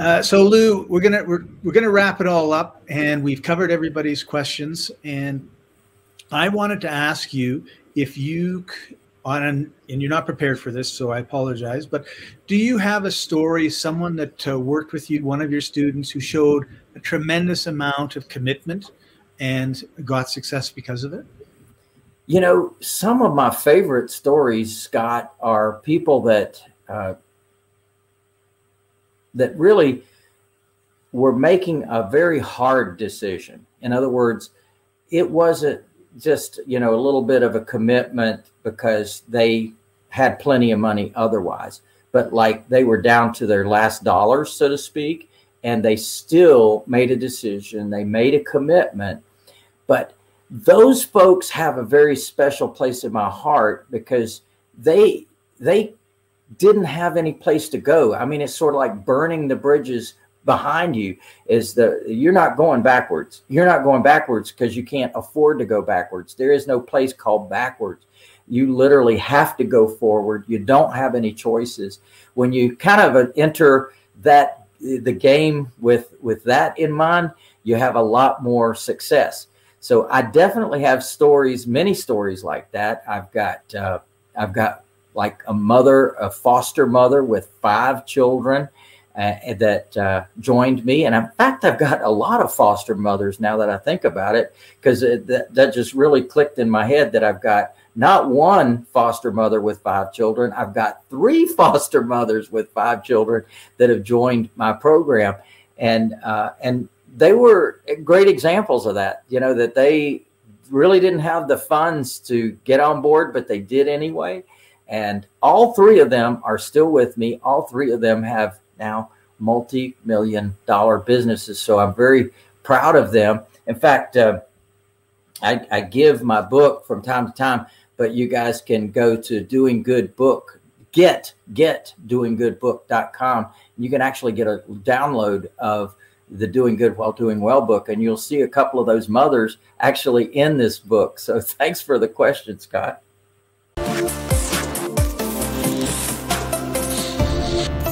Uh, so Lou, we're gonna we're, we're gonna wrap it all up, and we've covered everybody's questions. And I wanted to ask you if you on an, and you're not prepared for this, so I apologize. But do you have a story, someone that uh, worked with you, one of your students who showed a tremendous amount of commitment and got success because of it? You know, some of my favorite stories, Scott, are people that uh, that really were making a very hard decision. In other words, it wasn't just you know a little bit of a commitment because they had plenty of money otherwise but like they were down to their last dollars so to speak and they still made a decision they made a commitment but those folks have a very special place in my heart because they they didn't have any place to go. I mean it's sort of like burning the bridges behind you is the you're not going backwards. You're not going backwards because you can't afford to go backwards. There is no place called backwards. You literally have to go forward. You don't have any choices. When you kind of enter that the game with with that in mind you have a lot more success. So i definitely have stories many stories like that. I've got uh, i've got like a mother a foster mother with five children uh, that uh, joined me. And in fact, I've got a lot of foster mothers now that I think about it, because that, that just really clicked in my head that I've got not one foster mother with five children, I've got three foster mothers with five children that have joined my program. And, uh, and they were great examples of that, you know, that they really didn't have the funds to get on board, but they did anyway. And all three of them are still with me. All three of them have now multi-million dollar businesses. So I'm very proud of them. In fact, uh, I, I, give my book from time to time, but you guys can go to doing good book, get, get doinggoodbook.com. You can actually get a download of the doing good while doing well book. And you'll see a couple of those mothers actually in this book. So thanks for the question, Scott. you.